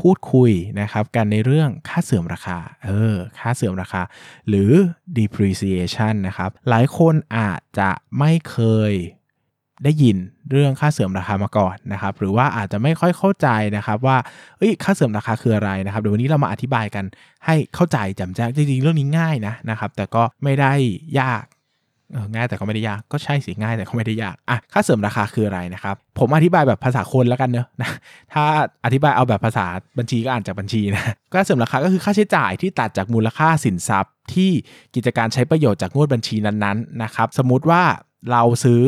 พูดคุยนะครับกันในเรื่องค่าเสื่อมราคา เออ ค่าเสื่อมราคา หรือ depreciation นะครับ หลายคนอาจจะไม่เคยได้ยินเรื่องค่าเสื่อมราคามาก่อนนะครับ หรือว่าอาจจะไม่ค่อยเข้าใจนะครับว่าเอ้ยค่าเสื่อมราคาคืออะไรนะครับเดี๋ยววันนี้เรามาอธิบายกันให้เข้าใจจำแจ้งจริงๆเรื่องนี้ง่ายนะนะครับ แต่ก็ไม่ได้ยาก ง่ายแต่ก็ไม่ได้ยากก็ใช่สิง่ายแต่ก็ไม่ได้ยากอะค่าเสื่อมราคาคืออะไรนะครับ ผมอธิบายแบบภาษาคนแล้วกันเนอะนะถ้าอธิบายเอาแบบภาษาบัญชีก็อ่านจากบัญชีนะค่าเสื่อมราคาก็คือค่าใช้จ่ายที่ตัดจากมูลค่าสินทรัพย์ ที่กิจการใช้ประโยชน์จากงวดบัญชีนั้นๆนะครับสมมุติว่าเราซื้อ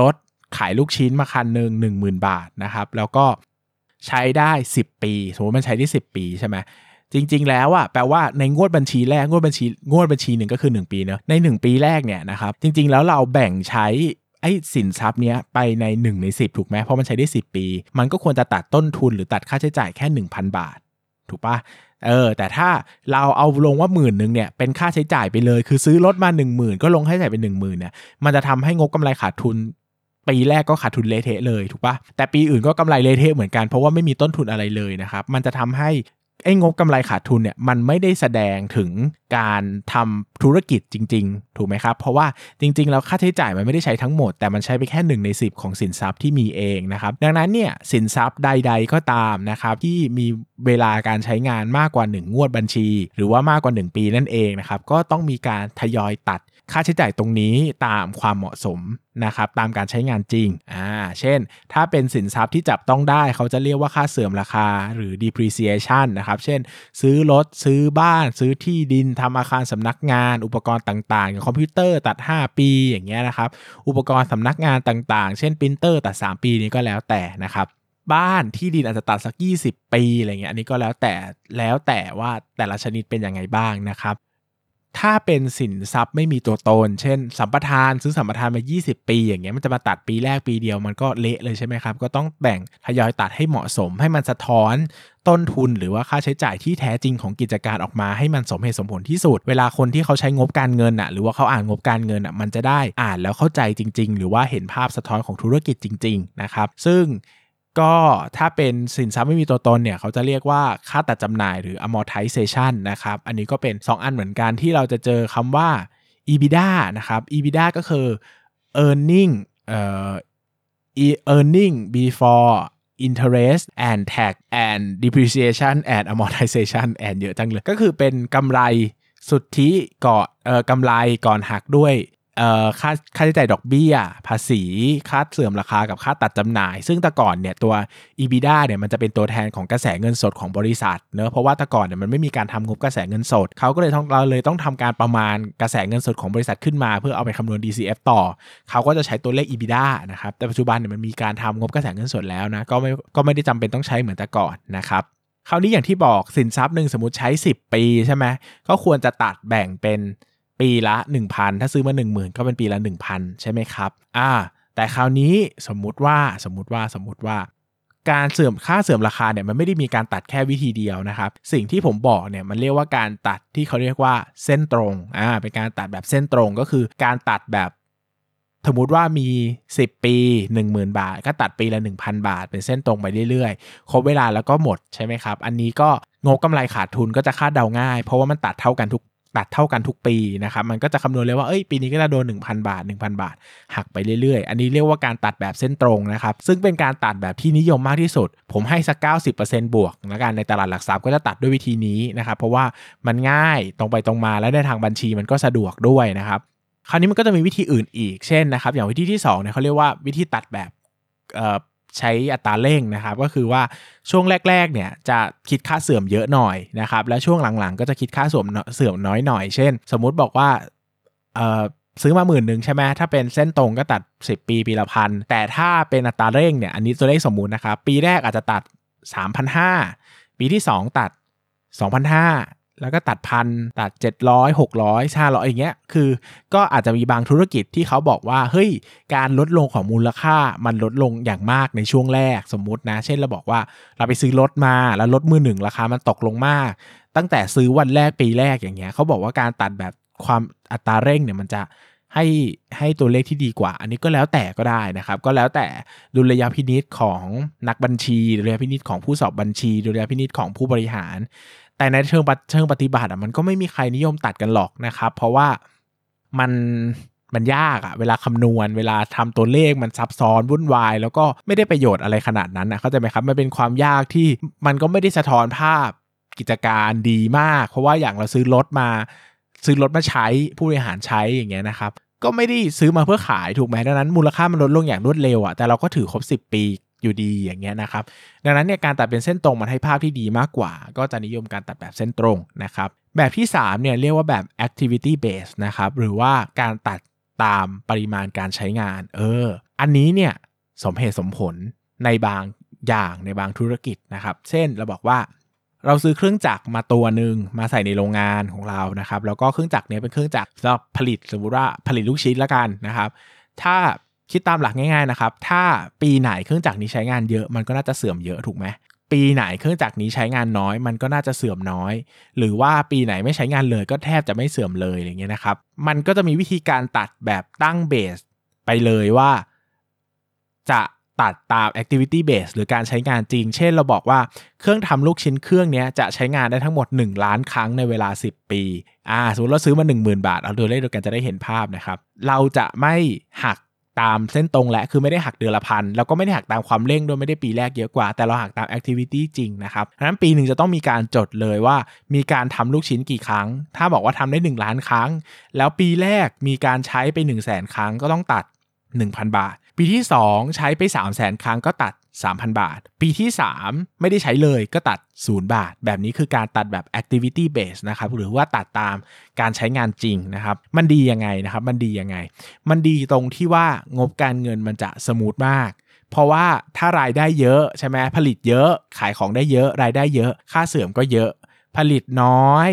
รถขายลูกชิ้นมาคันหนึ่งหนึ่งหมื่นบาทนะครับแล้วก็ใช้ได้ 10 ปี สมมติมันใช้ได้ 10 ปีใช่ไหม จริง ๆ แล้วอะแปลว่าในงวดบัญชีแรกงวดบัญชีงวดบัญชีหนึ่งก็คือ 1 ปีเนอะใน 1 ปีแรกเนี่ยนะครับจริง ๆ แล้วเราแบ่งใช้ไอ้สินทรัพย์เนี้ยไปใน 1 ใน 10 ถูกไหมเพราะมันใช้ได้ 10 ปี มันก็ควรจะตัดต้นทุนหรือตัดค่าใช้จ่ายแค่ 1,000 บาท ถูกปะเออแต่ถ้าเราเอาลงว่าหมื่นหนึ่งเนี่ยเป็นค่าใช้จ่ายไปเลย คือซื้อรถมา 1 0,000 ก็ลงค่าใช้จ่ายเป็น 1 0,000เนี่ยมันจะทำให้งบกำไรขาดทุน ปีแรกก็ขาดทุนเละเทะเลยถูกปะแต่ปีอื่นก็กำไรเละเทะเหมือนกันเพราะว่าไม่มีต้นทุนอะไรเลยนะครับมันจะทำให้ ไอ้งบกำไรขาดทุนเนี่ยมันไม่ได้แสดงถึงการทำธุรกิจจริง ๆ ถูกไหมครับ เพราะว่าจริง ๆ แล้วค่าใช้จ่ายมันไม่ได้ใช้ทั้งหมด แต่มันใช้ไปแค่1ใน10 ของสินทรัพย์ที่มีเองนะครับ ดังนั้นเนี่ยสินทรัพย์ใด ๆ ก็ตามนะครับที่มีเวลาการใช้งานมากกว่า 1 งวดบัญชี หรือว่ามากกว่า 1 ปีนั่นเองนะครับก็ต้องมีการทยอยตัดค่าใช้จ่ายตรงนี้ตามความเหมาะสม นะครับตามการใช้งานจริงอ่าเช่น ถ้าเป็นสินทรัพย์ที่จับต้องได้เขาจะเรียกว่าค่าเสื่อมราคาหรือ depreciation นะครับ เช่น ซื้อรถ ซื้อบ้าน ซื้อที่ดินทำอาคารสำนักงาน อุปกรณ์ต่างๆ อย่างคอมพิวเตอร์ตัด 5 ปีอย่างเงี้ยนะครับ อุปกรณ์สำนักงานต่างๆ เช่นปรินเตอร์ตัด 3 ปีนี้ก็แล้วแต่นะครับบ้านที่ดินอาจจะตัดสัก 20 ปีอะไรเงี้ยอันนี้ก็แล้วแต่แล้วแต่ว่าแต่ละชนิดเป็นยังไงบ้างนะครับ ถ้าเป็นสินทรัพย์ไม่มีตัวตน เช่น สัมปทานซื้อสัมปทานมา 20 ปี อย่างเงี้ยมันจะมาตัดปีแรกปีเดียวมันก็เละเลยใช่ไหมครับ ก็ต้องแบ่งทยอยตัดให้เหมาะสม ให้มันสะท้อนต้นทุนหรือว่าค่าใช้จ่ายที่แท้จริงของกิจการออกมาให้มันสมเหตุสมผลที่สุด เวลาคนที่เขาใช้งบการเงินอะหรือว่าเขาอ่านงบการเงินอะมันจะได้อ่านแล้วเข้าใจจริง ๆ หรือว่าเห็นภาพสะท้อนของธุรกิจจริง ๆ นะครับ ซึ่ง ก็ถ้าเป็นสินทรัพย์ไม่มีตัวตนเนี่ย เขาจะเรียกว่าค่าตัดจำหน่ายหรือ amortization นะครับ อันนี้ก็เป็น 2 อันเหมือนกันที่เราจะเจอคำว่า EBITDA นะครับ EBITDA ก็คือ earning เอ่อ earning before interest and tax and depreciation and amortization and เยอะจังเลย ก็คือเป็นกำไรสุทธิก่อนเอ่อกำไรก่อนหักด้วย ค่าค่าใช้จ่ายดอกเบี้ย ภาษีค่าเสื่อมราคากับค่าตัดจำหน่าย ซึ่งแต่ก่อนเนี่ยตัว EBITDA เนี่ยมันจะเป็นตัวแทนของกระแสเงินสดของบริษัทเนอะเพราะว่าแต่ก่อนเนี่ยมันไม่มีการทำงบกระแสเงินสดเขาก็เลยต้องเราเลยต้องทำการประมาณกระแสเงินสดของบริษัทขึ้นมา เพื่อเอาไปคำนวณ DCF ต่อเขาก็จะใช้ตัวเลข EBITDA นะครับแต่ปัจจุบันเนี่ยมันมีการทำงบกระแสเงินสดแล้วนะก็ไม่ก็ไม่ได้จำเป็นต้องใช้เหมือนแต่ก่อนนะครับคราวนี้อย่างที่บอกสินทรัพย์หนึ่งสมมติใช้ 10 ปีใช่ไหมก็ควรจะตัดแบ่งเป็น ปีละ 1,000 ถ้าซื้อมา 10,000 ก็เป็นปีละ 1,000 ใช่ไหมครับอ่าแต่คราวนี้สมมุติว่าสมมุติว่าสมมุติว่า การเสื่อมค่าเสื่อมราคาเนี่ยมันไม่ได้มีการตัดแค่วิธีเดียวนะครับ สิ่งที่ผมบอกเนี่ยมันเรียกว่าการตัดที่เขาเรียกว่าเส้นตรงอ่าเป็นการตัดแบบเส้นตรงก็คือการตัดแบบสมมติว่ามี 10 ปี 10,000 บาท ก็ตัดปีละ 1,000 บาท เป็นเส้นตรงไปเรื่อยๆ ครบเวลาแล้วก็หมดใช่ไหมครับ อันนี้ก็งบกำไรขาดทุนก็จะคาดเดาง่าย เพราะว่ามันตัดเท่ากันทุก ตัดเท่ากันทุกปีนะครับมันก็จะคำนวณเลยว่าเอ้ยปีนี้ก็จะโดน 1,000 บาท 1,000 บาท หักไปเรื่อยๆ อันนี้เรียกว่าการตัดแบบเส้นตรงนะครับซึ่งเป็นการตัดแบบที่นิยมมากที่สุด ผมให้สัก 90%บวกแล้วกันในตลาดหลักทรัพย์ก็จะตัดด้วยวิธีนี้นะครับเพราะว่ามันง่ายตรงไปตรงมาและในทางบัญชีมันก็สะดวกด้วยนะครับคราวนี้มันก็จะมีวิธีอื่นอีกเช่นนะครับอย่างวิธีที่2เนี่ยเขาเรียกว่าวิธีตัดแบบ ใช้อัตราเร่งนะครับ ก็คือว่าช่วงแรกๆเนี่ยจะคิดค่าเสื่อมเยอะหน่อยนะครับ แล้วช่วงหลังๆ ก็จะคิดค่าเสื่อมเสื่อมน้อยหน่อยเช่น สมมุติบอกว่าเอ่อซื้อมาหมื่นหนึ่งใช่ไหมถ้าเป็นเส้นตรงก็ตัด 10 ปีปีละพันแต่ถ้าเป็นอัตราเร่งเนี่ยอันนี้ตัวเลขสมมุตินะครับ ปีแรกอาจจะตัด 3,500 ปีที่ 2 ตัด 2,500 แล้วก็ตัดพันตัด 700 600 500อย่างเงี้ยคือ ก็อาจจะมีบางธุรกิจที่เขาบอกว่าเฮ้ยการลดลงของมูลค่ามันลดลงอย่างมากในช่วงแรกสมมุตินะ เช่นเราบอกว่าเราไปซื้อรถมาแล้วรถมือหนึ่งราคามันตกลงมาก ตั้งแต่ซื้อวันแรกปีแรกอย่างเงี้ยเขาบอกว่าการตัดแบบความอัตราเร่งเนี่ยมันจะ ให้ให้ตัวเลขที่ดีกว่า อันนี้ก็แล้วแต่ก็ได้นะครับ ก็แล้วแต่ดุลยพินิษของนักบัญชีดุลยพินิษของผู้สอบบัญชีดุลยพินิษของผู้บริหาร แต่ในเชิงเชิงปฏิบัติอะมันก็ไม่มีใครนิยมตัดกันหรอกนะครับ เพราะว่ามันมันยากอะเวลาคำนวณ เวลาทำตัวเลขมันซับซ้อนวุ่นวาย แล้วก็ไม่ได้ประโยชน์อะไรขนาดนั้นนะเข้าใจไหมครับมันเป็นความยากที่มันก็ไม่ได้สะท้อนภาพกิจการดีมาก เพราะว่าอย่างเราซื้อรถมา ซื้อรถมาใช้ผู้บริหารใช้อย่างเงี้ยนะครับ ก็ไม่ได้ซื้อมาเพื่อขายถูกไหมดังนั้น มูลค่ามันลดลงอย่างรวดเร็วอะแต่เราก็ถือครบ 10 ปีอยู่ดีอย่างเงี้ยนะครับ ดังนั้นเนี่ยการตัดเป็นเส้นตรงมันให้ภาพที่ดีมากกว่า ก็จะนิยมการตัดแบบเส้นตรงนะครับ แบบที่3เนี่ยเรียกว่าแบบ activity based นะครับหรือว่าการตัดตามปริมาณการใช้งาน เออ อันนี้เนี่ยสมเหตุสมผลในบางอย่างในบางธุรกิจนะครับ เช่นเราบอกว่า เราซื้อเครื่องจักรมาตัวหนึ่งมาใส่ในโรงงานของเรานะครับ แล้วก็เครื่องจักรเนี้ยเป็นเครื่องจักรสำหรับผลิตสมมติว่าผลิตลูกชิ้นละกันนะครับ ถ้าคิดตามหลักง่ายๆนะครับ ถ้าปีไหนเครื่องจักรนี้ใช้งานเยอะมันก็น่าจะเสื่อมเยอะถูกไหมปีไหนเครื่องจักรนี้ใช้งานน้อย มันก็น่าจะเสื่อมน้อย หรือว่าปีไหนไม่ใช้งานเลยก็แทบจะไม่เสื่อมเลยอย่างเงี้ยนะครับ มันก็จะมีวิธีการตัดแบบตั้งเบสไปเลยว่า จะ ตัดตาม activity base หรือการใช้งานจริง เช่นเราบอกว่าเครื่องทำลูกชิ้นเครื่องนี้จะใช้งานได้ทั้งหมด 1 ล้านครั้งในเวลา 10 ปี อ่า สมมติเราซื้อมา 10,000 บาท เอาตัวเลขเดียวกันจะได้เห็นภาพนะครับ เราจะไม่หักตามเส้นตรงและคือไม่ได้หักเดือนละพันแล้วก็ไม่ได้หักตามความเร่งด้วยไม่ได้ปีแรกเยอะกว่า แต่เราหักตามแอคทิวิตี้จริงนะครับดังนั้นปีหนึ่งจะต้องมีการจดเลยว่า มีการทำลูกชิ้นกี่ครั้ง ถ้าบอกว่าทำได้ 1 ล้านครั้ง แล้วปีแรกมีการใช้ไป 1 0 0 0 0แสนครั้งก็ต้องตัด 1,000 บาท ปีที่ 2 ใช้ไป3 0 0แสนครั้งก็ตัด 3,000 บาท ปีที่ 3 ไม่ได้ใช้เลยก็ตัด 0 บาท แบบนี้คือการตัดแบบ activity base นะครับหรือว่าตัดตามการใช้งานจริงนะครับ มันดียังไงนะครับมันดียังไง มันดีตรงที่ว่างบการเงินมันจะสมูทมากเพราะว่าถ้ารายได้เยอะใช่ไหมผลิตเยอะขายของได้เยอะรายได้เยอะ ค่าเสื่อมก็เยอะ ผลิตน้อย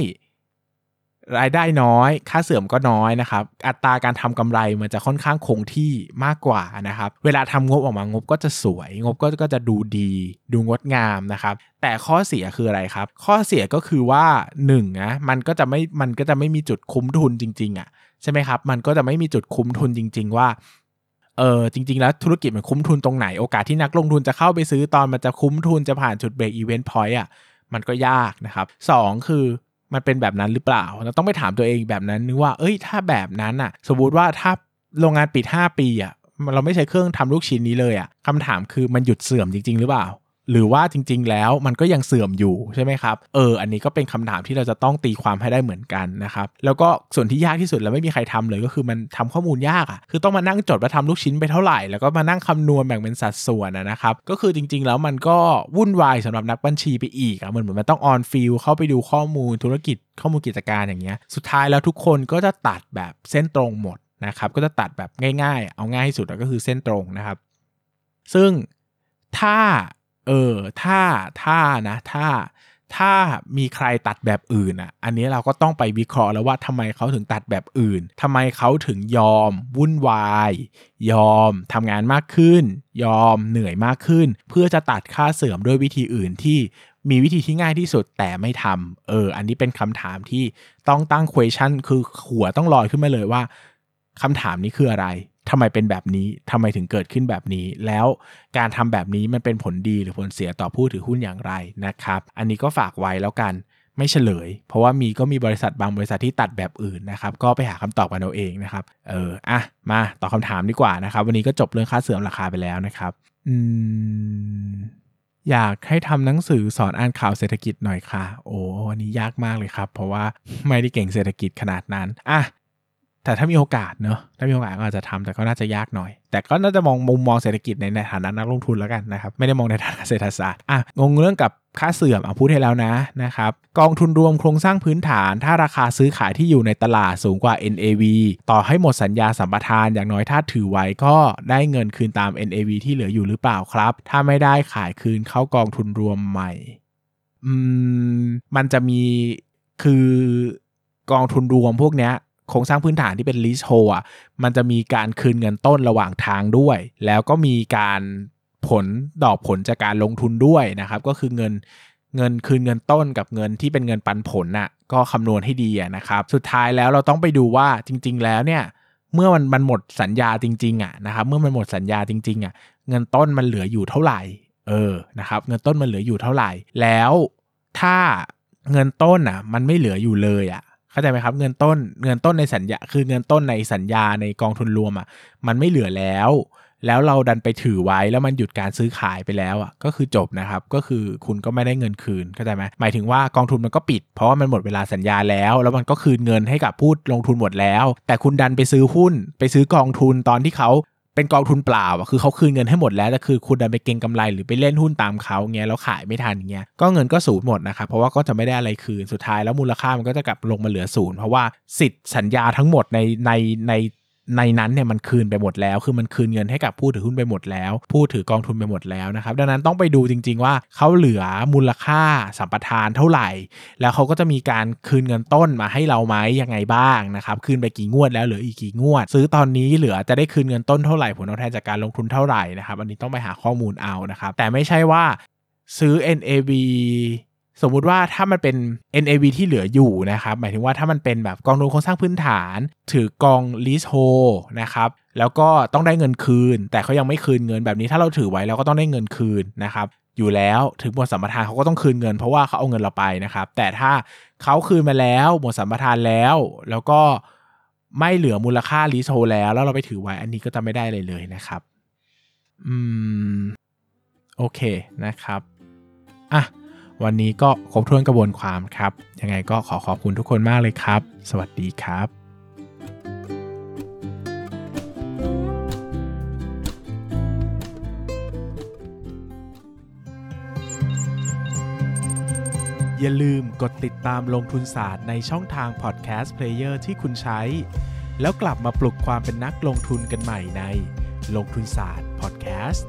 รายได้น้อย ค่าเสื่อมก็น้อยนะครับ อัตราการทำกำไรมันจะค่อนข้างคงที่มากกว่านะครับ เวลาทำงบออกมางบก็จะสวย งบก็ก็จะดูดี ดูงดงามนะครับ แต่ข้อเสียคืออะไรครับ ข้อเสียก็คือว่า1นะมันก็จะไม่มันก็จะไม่มีจุดคุ้มทุนจริง ๆอะ่ะใช่ไหมครับ มันก็จะไม่มีจุดคุ้มทุนจริง ๆ ว่าเออจริง ๆ แล้วธุรกิจมันคุ้มทุนตรงไหนโอกาสที่นักลงทุนจะเข้าไปซื้อตอนมันจะคุ้มทุนจะผ่านจุดเบรกอีเวนต์พอยต์อะมันก็ยากนะครับ 2 คือ มันเป็นแบบนั้นหรือเปล่า เราต้องไปถามตัวเองแบบนั้นนึกว่า เอ้ย ถ้าแบบนั้นอะสมมติว่าถ้าโรงงานปิด 5 ปีอะเราไม่ใช้เครื่องทำลูกชิ้นนี้เลยอะคำถามคือมันหยุดเสื่อมจริง ๆ หรือเปล่า หรือว่าจริง ๆ แล้วมันก็ยังเสื่อมอยู่ใช่ไหมครับเอออันนี้ก็เป็นคำถามที่เราจะต้องตีความให้ได้เหมือนกันนะครับแล้วก็ส่วนที่ยากที่สุดแล้วไม่มีใครทำเลยก็คือมันทำข้อมูลยากอะ่ะคือต้องมานั่งจดว่าทำลูกชิ้นไปเท่าไหร่แล้วก็มานั่งคำนวณแบ่งเป็นสัดส่วนนะครับก็คือจริง ๆ แล้วมันก็วุ่นวายสำหรับนักบัญชีไปอีกอะ่ะเหมือนเหมือนมันต้อง on field เข้าไปดูข้อมูลธุรกิจข้อมูลกิจการอย่างเงี้ยสุดท้ายแล้วทุกคนก็จะตัดแบบเส้นตรงหมดนะครับก็จะตัดแบบง่าย ๆ เอาง่ายที่สุดก็คือเส้นตรงนะครับ ซึ่งถ้า เออถ้าถ้านะถ้าถ้ามีใครตัดแบบอื่นอะ อันนี้เราก็ต้องไปวิเคราะห์แล้วว่าทำไมเขาถึงตัดแบบอื่นทำไมเขาถึงยอม วุ่นวาย ยอมทำงานมากขึ้น ยอมเหนื่อยมากขึ้น เพื่อจะตัดค่าเสื่อมด้วยวิธีอื่นที่มีวิธีที่ง่ายที่สุดแต่ไม่ทำเออ อันนี้เป็นคำถามที่ต้องตั้ง question คือหัวต้องลอยขึ้นมาเลยว่าคำถามนี้คืออะไร ทำไมเป็นแบบนี้ทำไมถึงเกิดขึ้นแบบนี้ แล้วการทำแบบนี้มันเป็นผลดีหรือผลเสียต่อผู้ถือหุ้นอย่างไรนะครับ อันนี้ก็ฝากไว้แล้วกันไม่เฉลย เพราะว่ามีก็มีบริษัทบางบริษัทที่ตัดแบบอื่นนะครับ ก็ไปหาคำตอบกันเอาเองนะครับ เอออะมาตอบคาถามดีกว่านะครับ วันนี้ก็จบเรื่องค่าเสื่อมราคาไปแล้วนะครับ อืมอยากให้ทำหนังสือสอนอ่านข่าวเศรษฐกิจหน่อยค่ะ โอ้วันนี้ยากมากเลยครับ เพราะว่าไม่ได้เก่งเศรษฐกิจขนาดนั้น อะ แต่ถ้ามีโอกาสเนอะถ้ามีโอกาสก็อาจจะทำแต่ก็น่าจะยากหน่อย แต่ก็น่าจะมองมุมมองเศรษฐกิจในฐานะนักลงทุนแล้วกันนะครับ ไม่ได้มองในฐานะเศรษฐศาสตร์อะงงเรื่องกับค่าเสื่อมอพูดให้แล้วนะนะครับกองทุนรวมโครงสร้างพื้นฐาน ถ้าราคาซื้อขายที่อยู่ในตลาดสูงกว่า NAV ต่อให้หมดสัญญาสัมปทานอย่างน้อยถ้าถือไว้ก็ได้เงินคืนตาม NAV ที่เหลืออยู่หรือเปล่าครับ ถ้าไม่ได้ขายคืนเข้ากองทุนรวมใหม่อืมมันจะมีคือกองทุนรวมพวกเนี้ย โครงสร้างพื้นฐานที่เป็นลิสโฮอะมันจะมีการคืนเงินต้นระหว่างทางด้วย แล้วก็มีการผลดอกผลจากการลงทุนด้วยนะครับ ก็คือเงินเงินคืนเงินต้นกับเงินที่เป็นเงินปันผลน่ะก็คำนวณให้ดีนะครับ สุดท้ายแล้วเราต้องไปดูว่าจริง ๆ แล้วเนี่ยเมื่อมันมันหมดสัญญาจริงๆอะนะครับเมื่อมันหมดสัญญาจริงๆอะเงินต้นมันเหลืออยู่เท่าไหร่เออนะครับเงินต้นมันเหลืออยู่เท่าไหร่ แล้วถ้าเงินต้นอะมันไม่เหลืออยู่เลยอะ เข้าใจไหมครับ เงินต้นเงินต้นในสัญญาคือเงินต้นในสัญญาในกองทุนรวมอะ มันไม่เหลือแล้ว แล้วเราดันไปถือไว้แล้วมันหยุดการซื้อขายไปแล้วอะ ก็คือจบนะครับ ก็คือคุณก็ไม่ได้เงินคืนเข้าใจไหมหมายถึงว่ากองทุนมันก็ปิด เพราะว่ามันหมดเวลาสัญญาแล้ว แล้วมันก็คืนเงินให้กับผู้ลงทุนหมดแล้ว แต่คุณดันไปซื้อหุ้น ไปซื้อกองทุนตอนที่เขา เป็นกองทุนเปล่าอะคือเขาคืนเงินให้หมดแล้วแต่คือคุณดันไปเก็งกำไรหรือไปเล่นหุ้นตามเขาเงี้ยแล้วขายไม่ทันเงี้ยก็เงินก็สูญหมดนะครับเพราะว่าก็จะไม่ได้อะไรคืนสุดท้ายแล้วมูลค่ามันก็จะกลับลงมาเหลือศูนย์เพราะว่าสิทธิ์สัญญาทั้งหมดในในใน ในนั้นเนี่ยมันคืนไปหมดแล้ว คือมันคืนเงินให้กับผู้ถือหุ้นไปหมดแล้ว ผู้ถือกองทุนไปหมดแล้วนะครับ ดังนั้นต้องไปดูจริง ๆ ว่าเขาเหลือมูลค่าสัมปทานเท่าไหร่ แล้วเขาก็จะมีการคืนเงินต้นมาให้เราไหมยังไงบ้างนะครับ คืนไปกี่งวดแล้วเหลืออีกกี่งวด ซื้อตอนนี้เหลือจะได้คืนเงินต้นเท่าไหร่ผลตอบแทนจากการลงทุนเท่าไหร่นะครับ อันนี้ต้องไปหาข้อมูลเอานะครับ แต่ไม่ใช่ว่าซื้อ NAV สมมุติว่าถ้ามันเป็น NAV ที่เหลืออยู่นะครับ หมายถึงว่าถ้ามันเป็นแบบกองทุนโครงสร้างพื้นฐาน ถือกอง leasehold นะครับแล้วก็ต้องได้เงินคืน แต่เขายังไม่คืนเงินแบบนี้ถ้าเราถือไว้เราก็ต้องได้เงินคืนนะครับอยู่แล้วถึงหมดสัมปทานเขาก็ต้องคืนเงินเพราะว่าเขาเอาเงินเราไปนะครับ แต่ถ้าเขาคืนมาแล้วหมดสัมปทานแล้ว แล้วก็ไม่เหลือมูลค่า leasehold แล้วแล้วเราไปถือไว้อันนี้ก็จะไม่ได้เลยเลยนะครับ อืม โอเคนะครับ อะ วันนี้ก็ครบถ้วนกระบวนความครับ ยังไงก็ขอขอบคุณทุกคนมากเลยครับ สวัสดีครับอย่าลืมกดติดตามลงทุนศาสตร์ในช่องทางพอดแคสต์เพลเยอร์ที่คุณใช้ แล้วกลับมาปลุกความเป็นนักลงทุนกันใหม่ในลงทุนศาสตร์พอดแคสต์